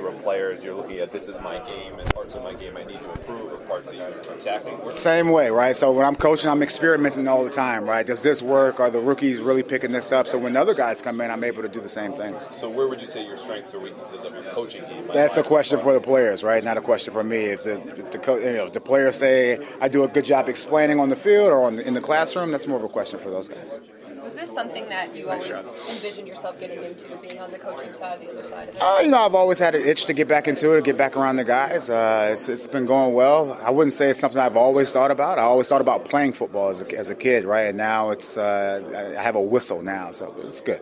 you were a player, as you're looking at this is my game and parts of my game I need to improve or parts that you're attacking? Same way, right? So when I'm coaching, I'm experimenting all the time, right? Does this work? Are the rookies really picking this up? So when other guys come in, I'm able to do the same things. So where would you say your strengths or weaknesses of your coaching game? That's a question for the players, right? Not a question for me. If the if the, co- you know, if the players say I do a good job explaining on the field or on the, in the classroom, that's more of a question for those guys. Was this something that you always envisioned yourself getting into, being on the coaching side, the other side of it? Uh, you know, I've always had an itch to get back into it, to get back around the guys. Uh, it's, it's been going well. I wouldn't say it's something I've always thought about. I always thought about playing football as a, as a kid, right? And now it's uh, I have a whistle now, so it's good.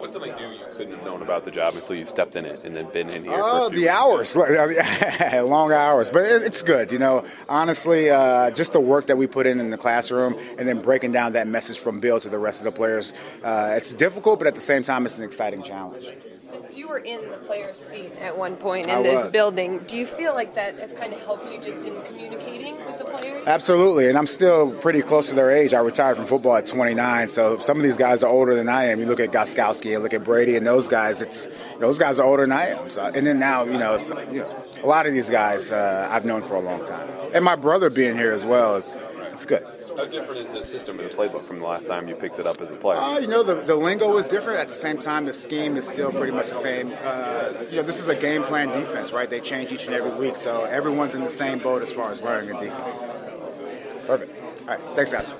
What's something new you couldn't have known about the job until you stepped in it and then been in here? Oh, a the hours, long hours, but it- it's good. You know, honestly, uh, just the work that we put in in the classroom, and then breaking down that message from Bill to the rest of the players. Uh, it's difficult, but at the same time, it's an exciting challenge. Since you were in the player's seat at one point in I this was. building, do you feel like that has kind of helped you just in communicating with the players? Absolutely, and I'm still pretty close to their age. I retired from football at 29, so some of these guys are older than I am. You look at Gostkowski, and look at Brady, and those guys. It's those guys are older than I am. So, and then now, you know, you know, a lot of these guys uh, I've known for a long time, and my brother being here as well. It's it's good. How different is the system and the playbook from the last time you picked it up as a player? Uh, you know, the, the lingo is different. At the same time, the scheme is still pretty much the same. Uh, you know, this is a game plan defense, right? They change each and every week, so everyone's in the same boat as far as learning a defense. Perfect. All right, thanks, guys.